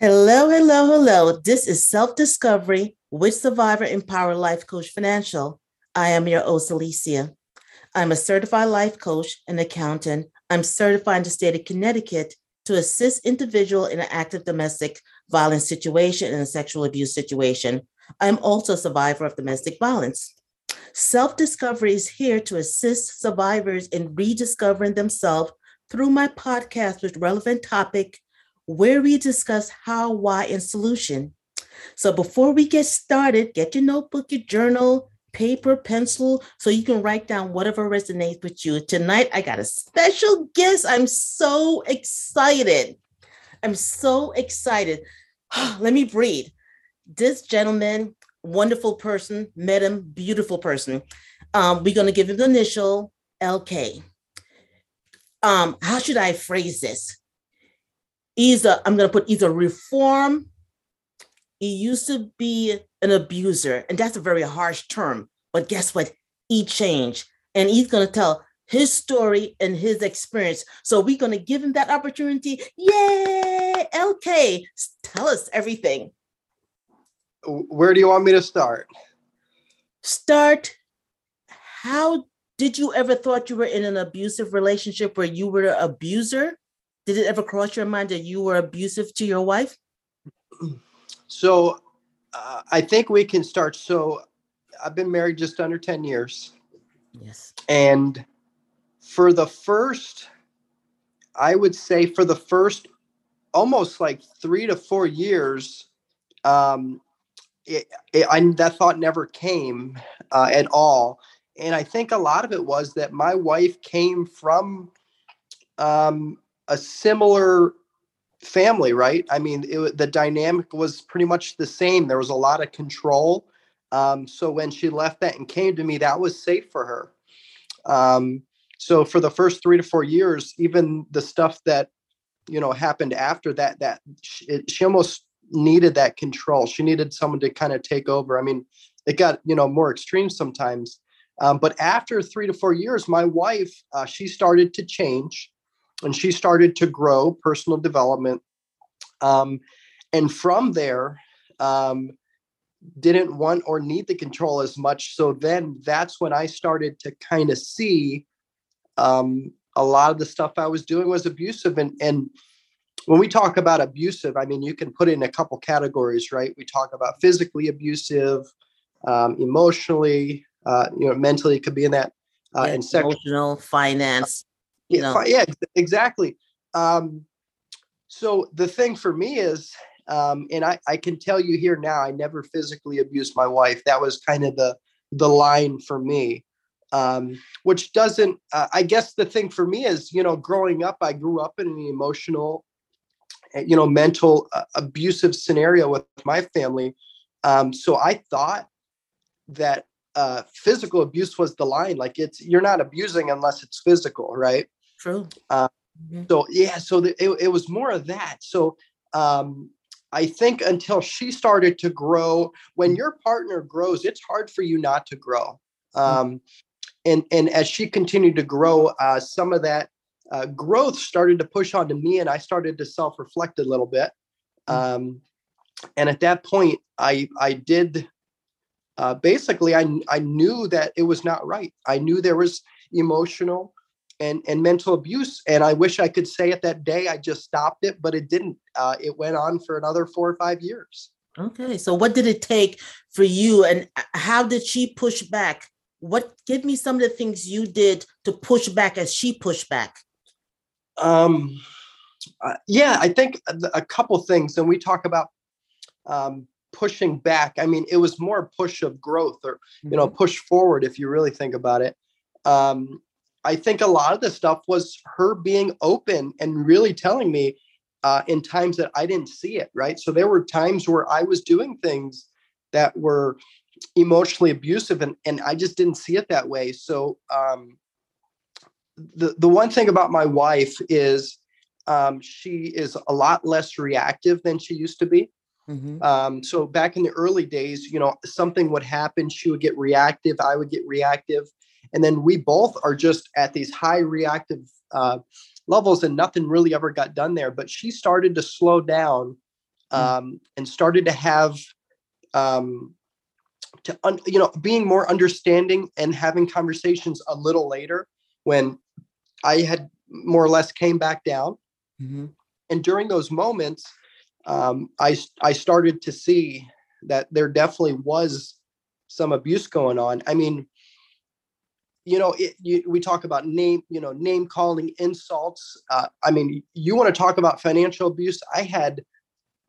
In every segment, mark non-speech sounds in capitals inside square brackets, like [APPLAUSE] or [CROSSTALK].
Hello, hello, hello. This is Self Discovery with Survivor Empower Life Coach Financial. I am your host, Alicia. I'm a certified life coach and accountant. I'm certified in the state of Connecticut to assist individual in an active domestic violence situation and a sexual abuse situation. I'm also a survivor of domestic violence. Self discovery is here to assist survivors in rediscovering themselves through my podcast with relevant topic where we discuss how, why, and solution. So before we get started, get your notebook, your journal, paper, pencil, so you can write down whatever resonates with you. Tonight, I got a special guest. I'm so excited. I'm so excited. [SIGHS] Let me breathe. This gentleman, wonderful person, met him, beautiful person. Um, we're going to give him the initial LK. Um, how should I phrase this? He's a, I'm going to put, he's a reform. He used to be an abuser, and that's a very harsh term. But guess what? He changed, and he's going to tell his story and his experience. So we're going to give him that opportunity. Yay! LK, tell us everything. Where do you want me to start? Start. How did you ever thought you were in an abusive relationship where you were an abuser? Did it ever cross your mind that you were abusive to your wife? So uh, I think we can start. So I've been married just under 10 years. Yes. And for the first, I would say for the first almost like three to four years, um, it, it, I, that thought never came uh, at all. And I think a lot of it was that my wife came from um, a similar family, right? I mean, it, the dynamic was pretty much the same. There was a lot of control. Um, so when she left that and came to me, that was safe for her. Um, so for the first three to four years, even the stuff that you know happened after that, that she, she almost needed that control. She needed someone to kind of take over. I mean, it got you know more extreme sometimes. Um, but after three to four years, my wife uh, she started to change and she started to grow personal development. Um, and from there um, didn't want or need the control as much. So then that's when i started to kind of see um, a lot of the stuff i was doing was abusive. And and when we talk about abusive i mean you can put it in a couple categories right? We talk about physically abusive um, emotionally uh, you know mentally it could be in that uh, yeah, and sexual emotional finance you know? yeah, exactly. Um, so the thing for me is, um, and I, I can tell you here now, I never physically abused my wife. That was kind of the the line for me. Um, which doesn't, uh, I guess the thing for me is, you know, growing up, I grew up in an emotional, eh, you know, mental uh, abusive scenario with my family. Um, so I thought that uh, physical abuse was the line. Like it's you're not abusing unless it's physical, right? True. Uh, mm-hmm. So yeah, so the, it, it was more of that. So um, I think until she started to grow, when your partner grows, it's hard for you not to grow. Mm-hmm. Um, and and as she continued to grow, uh, some of that uh, growth started to push onto me, and I started to self reflect a little bit. Mm-hmm. Um, and at that point, I I did uh, basically I I knew that it was not right. I knew there was emotional and and mental abuse and i wish i could say it that day i just stopped it but it didn't uh, it went on for another four or five years. Okay so what did it take for you and uh, how did she push back? What give me some of the things you did to push back as she pushed back. Um uh, yeah i think a couple things and we talk about um pushing back. I mean it was more push of growth or you know mm-hmm. push forward if you really think about it. Um I think a lot of the stuff was her being open and really telling me uh, in times that I didn't see it. Right. So there were times where I was doing things that were emotionally abusive and, and I just didn't see it that way. So um, the, the one thing about my wife is um, she is a lot less reactive than she used to be. Mm-hmm. Um, so back in the early days, you know, something would happen, she would get reactive, I would get reactive and then we both are just at these high reactive uh, levels and nothing really ever got done there but she started to slow down um, and started to have um, to un, you know being more understanding and having conversations a little later when I had more or less came back down. Mm-hmm. And during those moments, um, I I started to see that there definitely was some abuse going on. I mean, you know, it, you, we talk about name, you know, name calling, insults. Uh, I mean, you want to talk about financial abuse? I had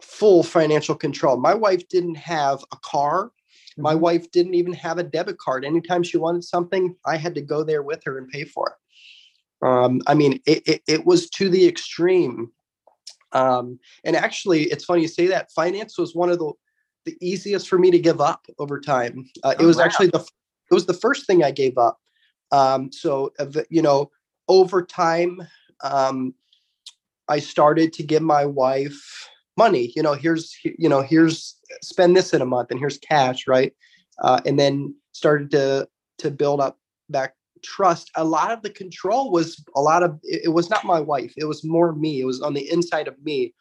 full financial control. My wife didn't have a car. My Mhm. wife didn't even have a debit card. Anytime she wanted something, I had to go there with her and pay for it. Um, I mean, it, it, it was to the extreme. Um, and actually, it's funny you say that. Finance was one of the the easiest for me to give up over time. Uh, it Oh, was wow. actually the it was the first thing I gave up. Um, so you know, over time, um, I started to give my wife money. You know, here's you know here's spend this in a month, and here's cash, right? Uh, and then started to to build up that trust. A lot of the control was a lot of it, it was not my wife. It was more me. It was on the inside of me.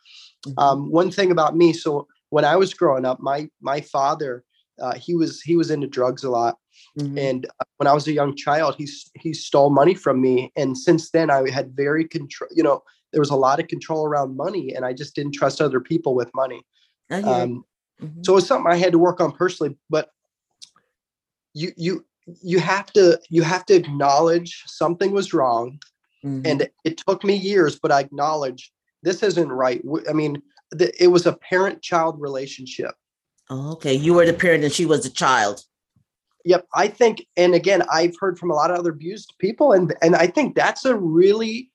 Mhm. Um, one thing about me, so when I was growing up, my my father, uh, he was he was into drugs a lot, Mhm. and uh, when I was a young child, he he stole money from me, and since then I had very control. You know, there was a lot of control around money, and I just didn't trust other people with money. You. Um, Mhm. so it's something I had to work on personally. But you you you have to you have to acknowledge something was wrong, Mhm. and it took me years, but I acknowledge this isn't right. I mean, the, it was a parent-child relationship. Oh, okay, you were the parent and she was the child. Yep, I think, and again, I've heard from a lot of other abused people, and and I think that's a really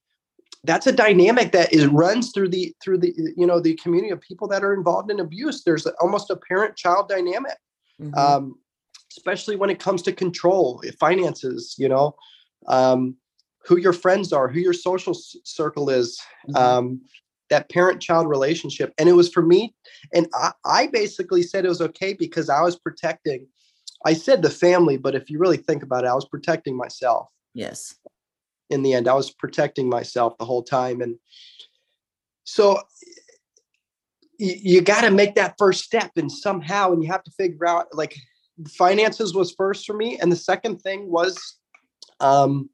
that's a dynamic that is runs through the through the you know the community of people that are involved in abuse. There's almost a parent-child dynamic, Mhm. um, especially when it comes to control, finances. You know, um, who your friends are, who your social circle is, Mhm. um, that parent-child relationship. And it was for me, and I, I basically said it was okay because I was protecting. I said the family, but if you really think about it, I was protecting myself yes. in the end. I was protecting myself the whole time. And so you, you got to make that first step and somehow, and you have to figure out like finances was first for me. And the second thing was, um,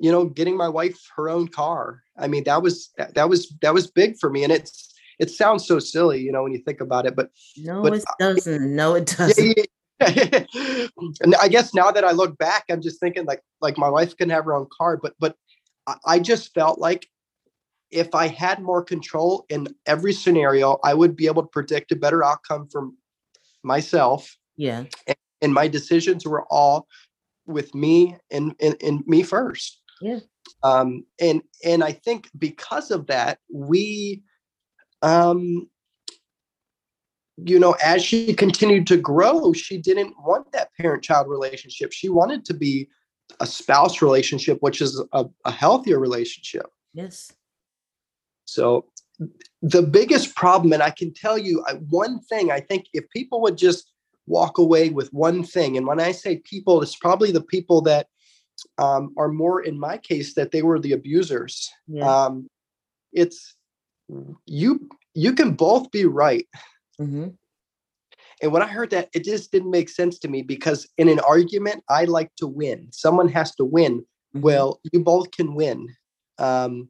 you know, getting my wife her own car. I mean, that was, that, that was, that was big for me. And it's, it sounds so silly, you know, when you think about it, but No, But it doesn't. No, it doesn't. yeah, yeah. [LAUGHS] and I guess now that I look back, I'm just thinking like like my wife can have her own car, but but I, I just felt like if I had more control in every scenario, I would be able to predict a better outcome for myself, Yeah. and my decisions were all with me and and, and me first. Yeah. Um, and and I think because of that, we um you know, as she continued to grow, she didn't want that parent child relationship. She wanted to be a spouse relationship, which is a, a healthier relationship. Yes. So, the biggest problem, and I can tell you I, one thing, I think if people would just walk away with one thing, and when I say people, it's probably the people that um, are more, in my case, that they were the abusers. Yeah. Um, it's you. You can both be right. hmm And when I heard that, it just didn't make sense to me because in an argument, I like to win. Someone has to win. Mm-hmm. Well, you both can win. Um,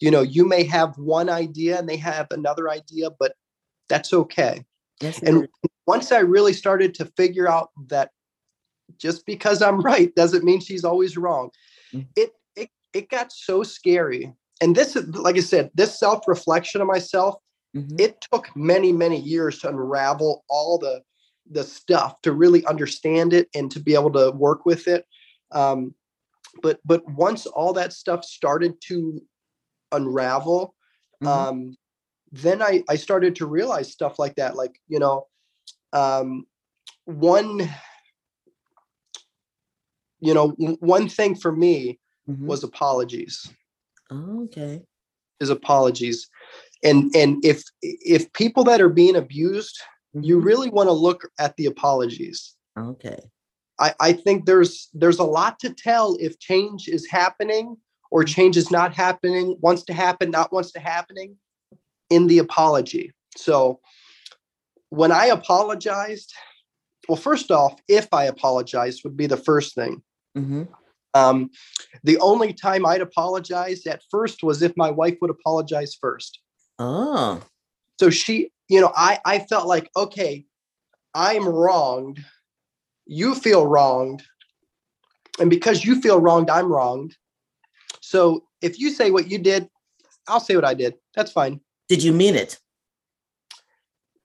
you know, you may have one idea and they have another idea, but that's okay. Yes. And once I really started to figure out that just because I'm right doesn't mean she's always wrong, Mhm. it it it got so scary. And this is like I said, this self-reflection of myself Mhm. it took many many years to unravel all the the stuff to really understand it and to be able to work with it um, but but once all that stuff started to unravel Mhm. um, then I, I started to realize stuff like that like you know um, one you know one thing for me Mhm. was apologies Oh, okay. is apologies and and if if people that are being abused you Mhm. really want to look at the apologies Okay. I, I think there's there's a lot to tell if change is happening or change is not happening wants to happen not wants to happening in the apology So when I apologized, well, first off, if I apologized would be the first thing. Hmm Um, the only time I'd apologize at first was if my wife would apologize first. Oh, So she, you know, I I felt like okay, I'm wronged. You feel wronged, and because you feel wronged, I'm wronged. So if you say what you did, I'll say what I did. That's fine. did you mean it?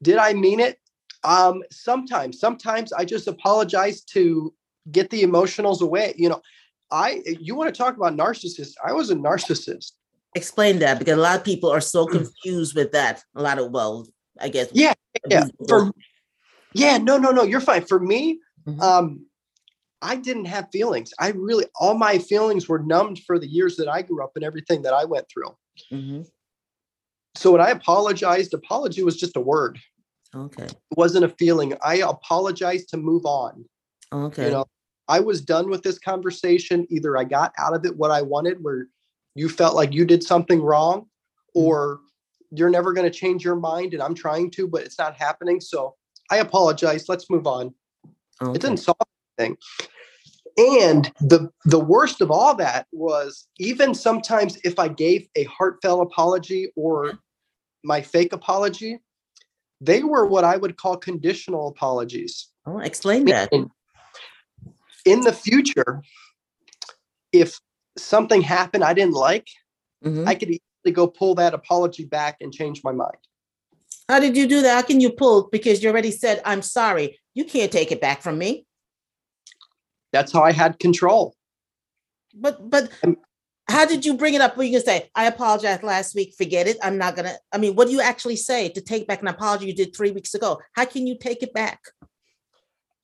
Did I mean it? Um, sometimes, sometimes I just apologize to get the emotionals away. You know, I you want to talk about narcissist? I was a narcissist. Explain that because a lot of people are so confused with that. A lot of, well, I guess. Yeah, yeah. For yeah, no, no, no. You're fine. For me, Mhm. um, I didn't have feelings. I really all my feelings were numbed for the years that I grew up and everything that I went through. Mhm. So when I apologized, apology was just a word. Okay. It wasn't a feeling. I apologized to move on. Okay. You know, I was done with this conversation. Either I got out of it what I wanted, where you felt like you did something wrong, Mhm. or you're never going to change your mind, and I'm trying to, but it's not happening. So I apologize. Let's move on. okay. It didn't solve anything. And the the worst of all that was even sometimes if I gave a heartfelt apology or my fake apology, they were what I would call conditional apologies. Oh, explain that. Meaning, in the future, if something happened I didn't like, Mhm. I could easily go pull that apology back and change my mind. How did you do that? How can you pull? Because you already said, I'm sorry. You can't take it back from me. That's how I had control. But, but Um, how did you bring it up? Where you can say, I apologize last week. Forget it. I'm not going to. I mean, what do you actually say to take back an apology you did three weeks ago? How can you take it back?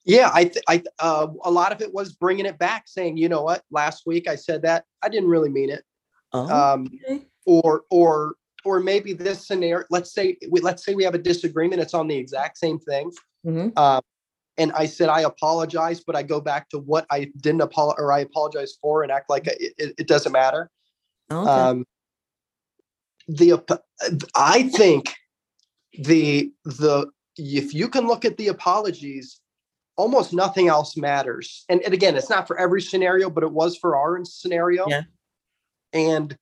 Yeah, I, th- I, uh, a lot of it was bringing it back, saying, you know what, last week I said that I didn't really mean it, Oh, um, okay. or, or, or maybe this scenario. Let's say, we, let's say we have a disagreement. It's on the exact same thing, Mhm. um, and I said I apologize, but I go back to what I didn't apologize or I apologize for, and act like it, it, it doesn't matter. Okay. Um, the I think the the if you can look at the apologies, almost nothing else matters. And, and again, it's not for every scenario, but it was for our scenario. Yeah. And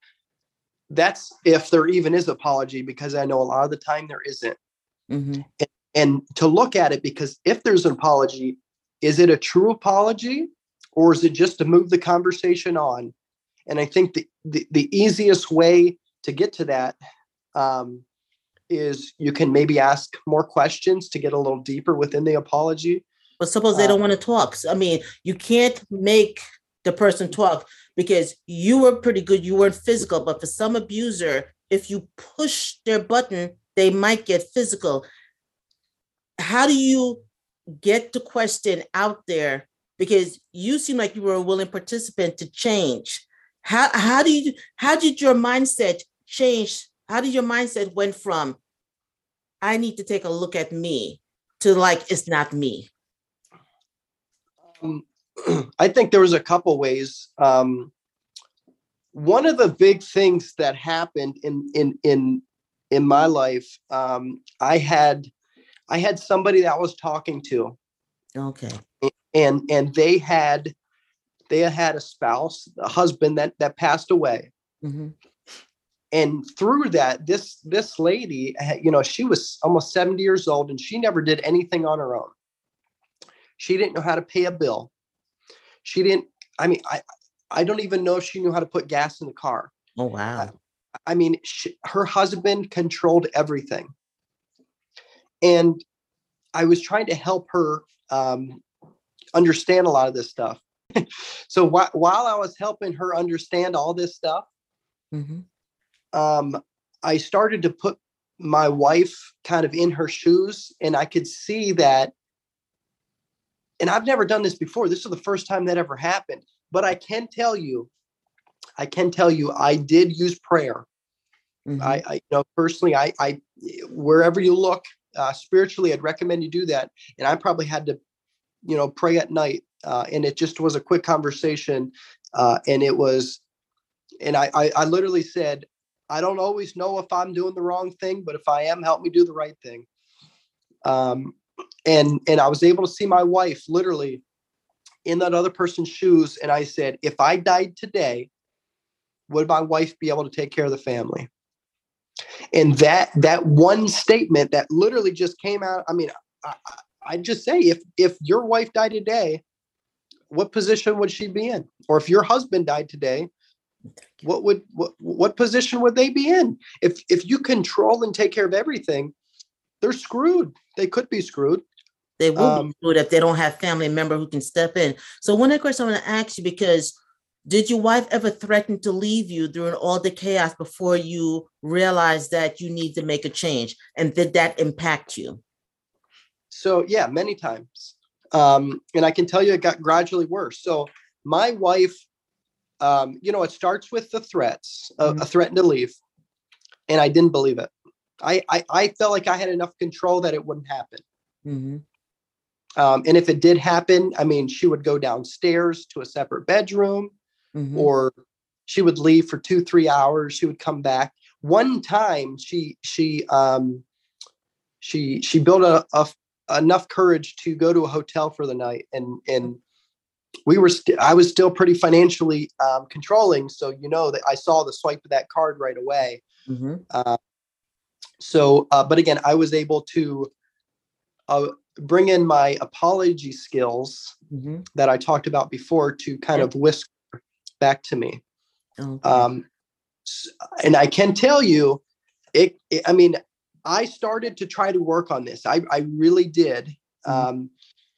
that's if there even is apology, because I know a lot of the time there isn't. Mhm. And to look at it, because if there's an apology, is it a true apology or is it just to move the conversation on? And I think the, the, the easiest way to get to that um, is you can maybe ask more questions to get a little deeper within the apology. But suppose they don't want to talk. So, I mean, you can't make the person talk because you were pretty good. You weren't physical, but for some abuser, if you push their button, they might get physical. How do you get the question out there? Because you seem like you were a willing participant to change. How how do you how did your mindset change? How did your mindset went from I need to take a look at me to like it's not me? Um, [CLEARS THROAT] I think there was a couple ways. Um, one of the big things that happened in in in in my life, um, I had I had somebody that I was talking to, Okay. and and they had they had a spouse, a husband that that passed away, Mhm. and through that, this this lady, you know, she was almost seventy years old, and she never did anything on her own. She didn't know how to pay a bill. She didn't. I mean, I I don't even know if she knew how to put gas in the car. Oh wow. I mean, she, her husband controlled everything. And I was trying to help her um, understand a lot of this stuff. [LAUGHS] so wh- while I was helping her understand all this stuff, Mhm. um, I started to put my wife kind of in her shoes, and I could see that. And I've never done this before. This is the first time that ever happened. But I can tell you, I can tell you, I did use prayer. Mhm. I, I you know personally I I wherever you look uh, spiritually I'd recommend you do that and I probably had to you know pray at night uh, and it just was a quick conversation uh, and it was and I, I I literally said I don't always know if I'm doing the wrong thing, but if I am, help me do the right thing. Um, and and I was able to see my wife literally in that other person's shoes, and I said, if I died today, would my wife be able to take care of the family? And that that one statement that literally just came out. I mean, I, I just say if if your wife died today, what position would she be in? Or if your husband died today, what would what, what position would they be in? If if you control and take care of everything, they're screwed. They could be screwed. They will Um, be screwed if they don't have family member who can step in. So one of the questions I want to ask you because did your wife ever threaten to leave you during all the chaos before you realized that you need to make a change? And did that impact you? So yeah, many times. Um, and I can tell you it got gradually worse. So my wife, um, you know, it starts with the threats, a, a threat to leave. And I didn't believe it. I, I I felt like I had enough control that it wouldn't happen. Mhm. Um, and if it did happen, I mean, she would go downstairs to a separate bedroom, Mhm. or she would leave for two, three hours. She would come back. One time, she she um, she she built a, a enough courage to go to a hotel for the night, and and we were st- I was still pretty financially um, controlling, so you know that I saw the swipe of that card right away. Mhm. Uh, so, uh, but again, I was able to uh, bring in my apology skills Mhm. that I talked about before to kind of whisk back to me. Okay. Um, and I can tell you, it, it- I mean, I started to try to work on this. I, I really did. Mhm. Um,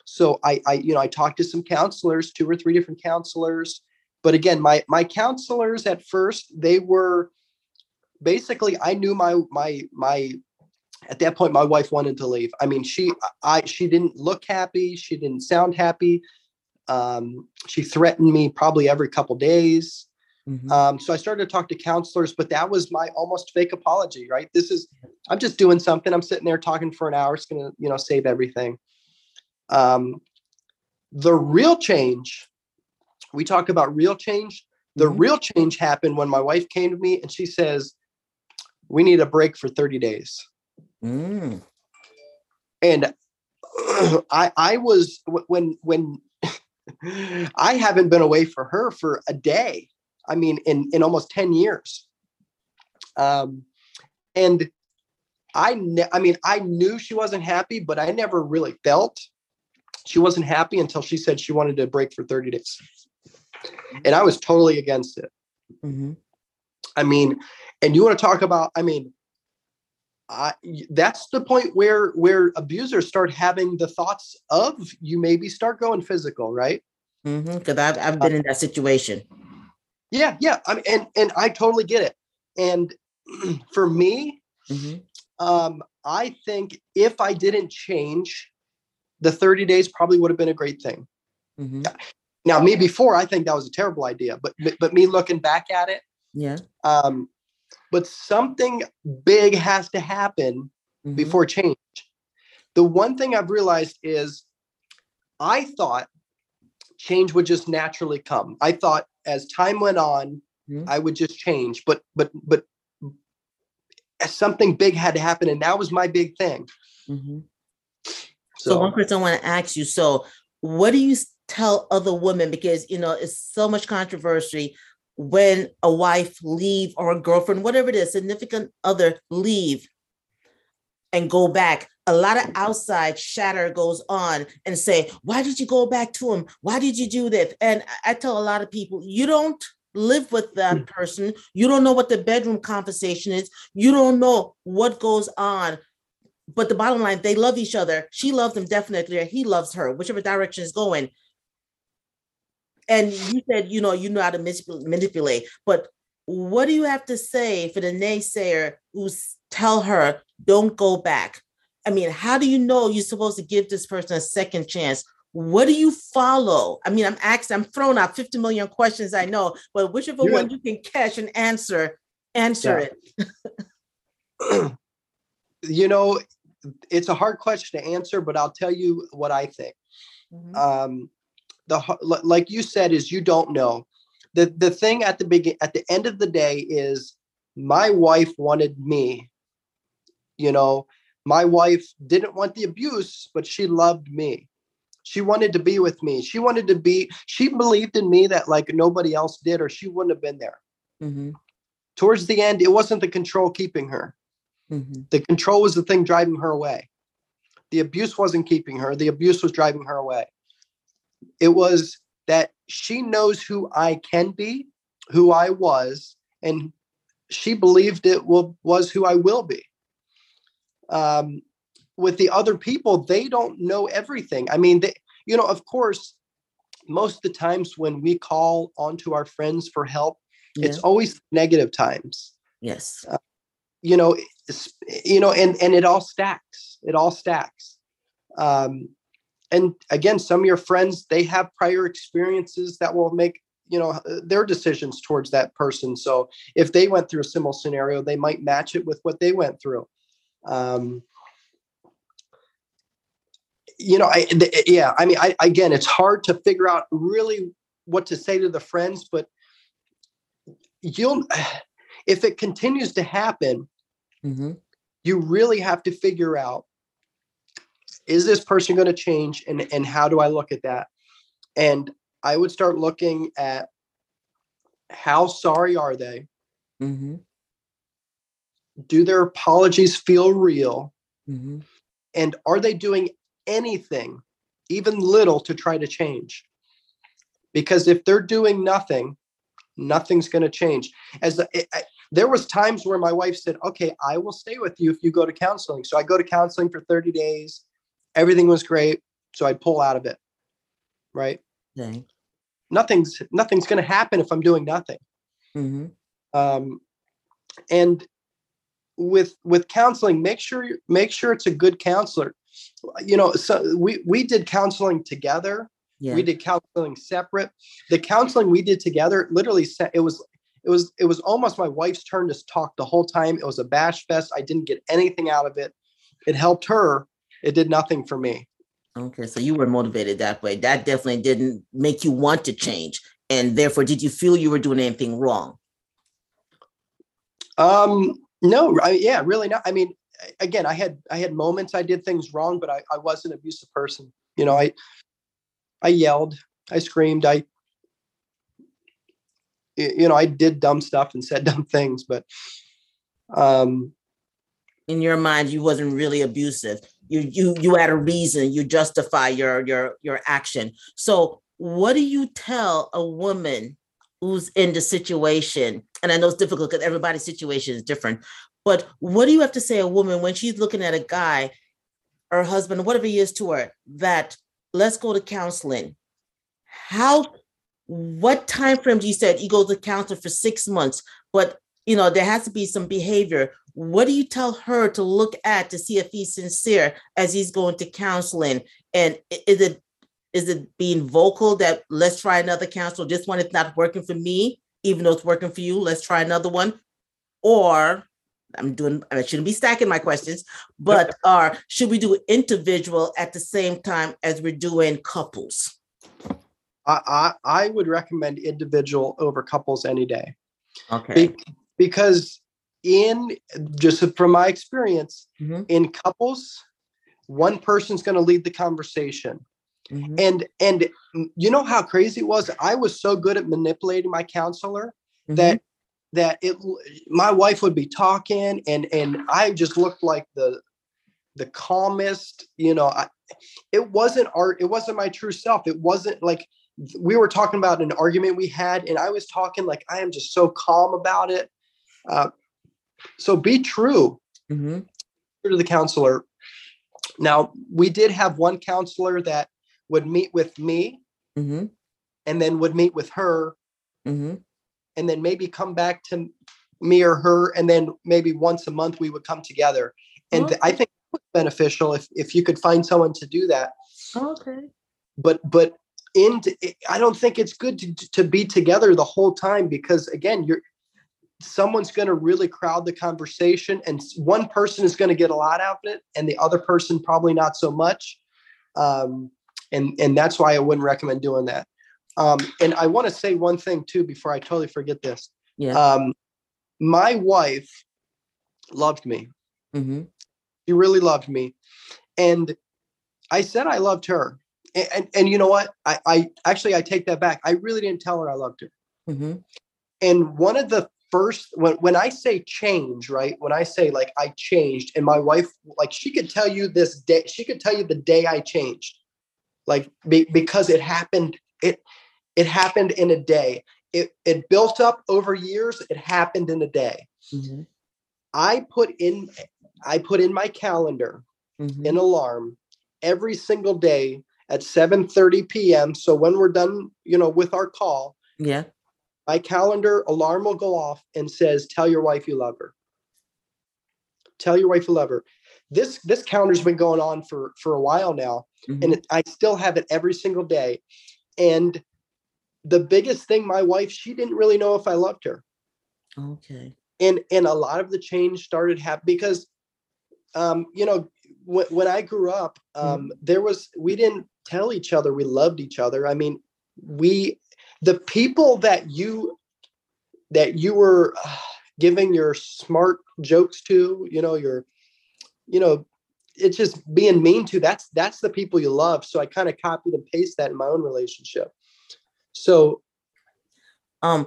so I, I, you know, I talked to some counselors, two or three different counselors. But again, my my counselors at first, they were basically I knew my my my at that point my wife wanted to leave. I mean, she I she didn't look happy, she didn't sound happy. Um, she threatened me probably every couple days. Mhm. Um, so I started to talk to counselors, but that was my almost fake apology, right? This is I'm just doing something. I'm sitting there talking for an hour. It's gonna, you know, save everything. Um, the real change, we talk about real change. The Mhm. real change happened when my wife came to me and she says, "We need a break for 30 days." Mm. and [CLEARS THROAT] I I was when when [LAUGHS] I haven't been away for her for a day. I mean, in in almost ten years. Um, and I ne- I mean, I knew she wasn't happy, but I never really felt she wasn't happy until she said she wanted to break for thirty days, and I was totally against it. Mhm. I mean, and you want to talk about, I mean, I, that's the point where where abusers start having the thoughts of you maybe start going physical, right? Because I've I've been in that situation. Yeah, yeah. I mean, and and I totally get it. And [CLEARS THROAT] for me, Mhm. um, I think if I didn't change, the 30 days probably would have been a great thing. Mhm. Now, me before, I think that was a terrible idea, but but- but me looking back at it, Yeah. um, but something big has to happen Mhm. before change. The one thing I've realized is I thought change would just naturally come. I thought as time went on, Mhm. I would just change, but but but something big had to happen, and that was my big thing. Mhm. So, So one question I want to ask you. So what do you tell other women? Because you know it's so much controversy when a wife leave or a girlfriend, whatever it is, significant other leave and go back. A lot of outside shatter goes on and say, "Why did you go back to him? Why did you do this?" And I- tell a lot of people, you don't live with that mm. person. You don't know what the bedroom conversation is. You don't know what goes on but the bottom line, they love each other. She loves him definitely, or he loves her, whichever direction is going. And you said, you know, you know how to manipul- manipulate, but what do you have to say for the naysayer who's tell her, don't go back? I mean, how do you know you're supposed to give this person a second chance? What do you follow? I mean, I'm asking, I'm throwing out 50 million questions, I know, but whichever You're one you can catch and answer, answer Yeah. it. [LAUGHS] [CLEARS THROAT] you know, it's a hard question to answer, but I'll tell you what I think. Mhm. um the like you said is you don't know the the thing at the begin at the end of the day is my wife wanted me. You know, my wife didn't want the abuse, but she loved me. She wanted to be with me. She wanted to be, she believed in me that like nobody else did, or she wouldn't have been there. Mm-hmm. Towards the end, it wasn't the control keeping her. Mm-hmm. The control was the thing driving her away. The abuse wasn't keeping her, the abuse was driving her away. It was that she knows who I can be, who I was, and she believed it will, was who I will be. Um, with the other people, they don't know everything. I mean, they, you know, of course, most of the times when we call onto our friends for help, it's always negative times Yes. you know you know and and it all stacks it all stacks um and again some of your friends they have prior experiences that will make you know uh, their decisions towards that person so if they went through a similar scenario they might match it with what they went through um you know i th- yeah i mean i again it's hard to figure out really what to say to the friends but you'll [SIGHS] if it continues to happen Mm-hmm. you really have to figure out is this person going to change and and how do i look at that? And i would start looking at how sorry are they? Mm-hmm. do their apologies feel real? Mm-hmm. and are they doing anything even little to try to change? Because if they're doing nothing nothing's going to change. As the, I- I- there was times where my wife said okay i will stay with you if you go to counseling. So i go to counseling for 30 days everything was great so i'd pull out of it right? Nothing's nothing's going to happen if i'm doing nothing. Mm-hmm. um, and with with counseling make sure you- make sure it's a good counselor. You know so we we did counseling together. Yeah. we did counseling separate. The counseling we did together literally it was it was it was almost my wife's turn to talk the whole time. It was a bash fest. I didn't get anything out of it. It helped her it did nothing for me Okay, so you were motivated that way. That definitely didn't make you want to change. And therefore, did you feel you were doing anything wrong? um no I, yeah really not i mean again i had i had moments i did things wrong but i, I was an abusive person you know i i yelled i screamed I you know i did dumb stuff and said [LAUGHS] dumb things but um In your mind, you wasn't really abusive. You you you had a reason. You justify your your your action. So, what do you tell a woman who's in the situation? And I know it's difficult because everybody's situation is different. But what do you have to say a woman when she's looking at a guy, her husband, whatever he is to her, that let's go to counseling? How what time frame do you said you go to counselor for six months, but you know there has to be some behavior. What do you tell her to look at to see if he's sincere as he's going to counseling? And is it is it being vocal that let's try another counselor? This one is not working for me, even though it's working for you. Let's try another one. Or I'm doing I shouldn't be stacking my questions, but or should we do individual at the same time as we're doing couples? I, I i would recommend individual over couples any day Okay. Be- because in just from my experience Mhm. in couples one person's going to lead the conversation Mhm. and and you know how crazy it was i was so good at manipulating my counselor Mhm. that that it my wife would be talking and and i just looked like the the calmest you know I, it wasn't art it wasn't my true self it wasn't like we were talking about an argument we had and i was talking like i am just so calm about it uh, so be true Mhm. to the counselor now we did have one counselor that would meet with me Mhm. and then would meet with her Mhm. and then maybe come back to me or her and then maybe once a month we would come together and Okay. i think beneficial if if you could find someone to do that Okay. but but in i don't think it's good to, to be together the whole time because again you're someone's going to really crowd the conversation and one person is going to get a lot out of it and the other person probably not so much um, and and that's why i wouldn't recommend doing that um, and i want to say one thing too before i totally forget this Yeah. um, my wife loved me. hmm She really loved me. And I said I loved her. And, and, and you know what? I, I actually I take that back. I really didn't tell her I loved her. hmm And one of the first when when I say change, right? When I say like I changed, and my wife, like she could tell you this day, she could tell you the day I changed. Like be, because it happened, it it happened in a day. It it built up over years, it happened in a day. hmm I put in I put in my calendar hmm an alarm every single day at 7:30 p.m. So when we're done, you know, with our call, Yeah. My calendar alarm will go off and says, "Tell your wife you love her." Tell your wife you love her. This this calendar's been going on for for a while now, mhm, and it, I still have it every single day. And the biggest thing, my wife, she didn't really know if I loved her. Okay. and and a lot of the change started happening because um you know when, when i grew up um there was we didn't tell each other we loved each other i mean we the people that you that you were uh, giving your smart jokes to you know your you know it's just being mean to that's that's the people you love so i kind of copied and paste that in my own relationship so Um,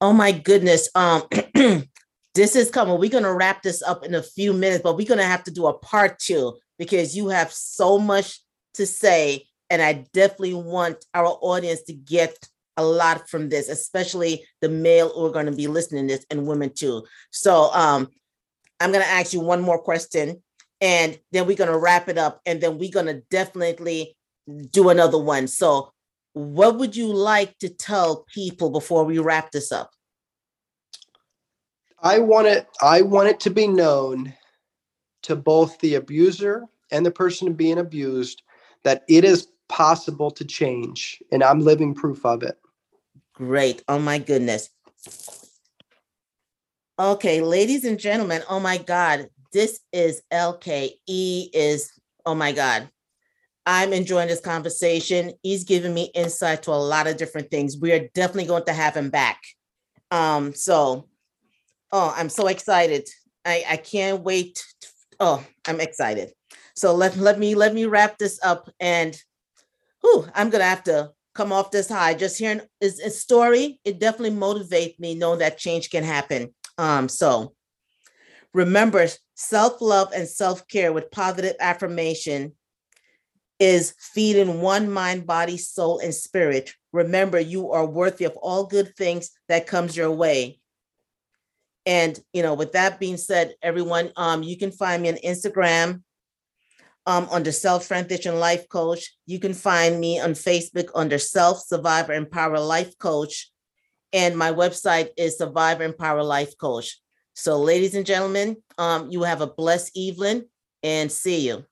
oh my goodness. Um, [CLEARS THROAT] this is coming. We're gonna wrap this up in a few minutes, but we're gonna have to do a part two because you have so much to say, and I definitely want our audience to get a lot from this, especially the male who are going to be listening to this and women too. So um, I'm gonna ask you one more question, and then we're gonna wrap it up, and then we're gonna definitely do another one. So what would you like to tell people before we wrap this up? I want it I want it to be known to both the abuser and the person being abused that it is possible to change and I'm living proof of it. Great. Oh my goodness. Okay, ladies and gentlemen, oh my God, this is LKE is, oh my God. I'm enjoying this conversation. He's giving me insight to a lot of different things. We are definitely going to have him back. Um, so, oh, I'm so excited. I, I can't wait. Oh, I'm excited. So let, let me, let me wrap this up and whew, I'm gonna have to come off this high. Just hearing his story, it definitely motivates me knowing that change can happen. Um, so remember, self-love and self-care with positive affirmation is feeding one mind, body, soul, and spirit. Remember, you are worthy of all good things that comes your way. And you know, with that being said, everyone, um, you can find me on Instagram um, under Self Transition Life Coach. You can find me on Facebook under Self Survivor Empower Life Coach. And my website is Survivor Empower Life Coach. So, ladies and gentlemen, um, you have a blessed evening and see you.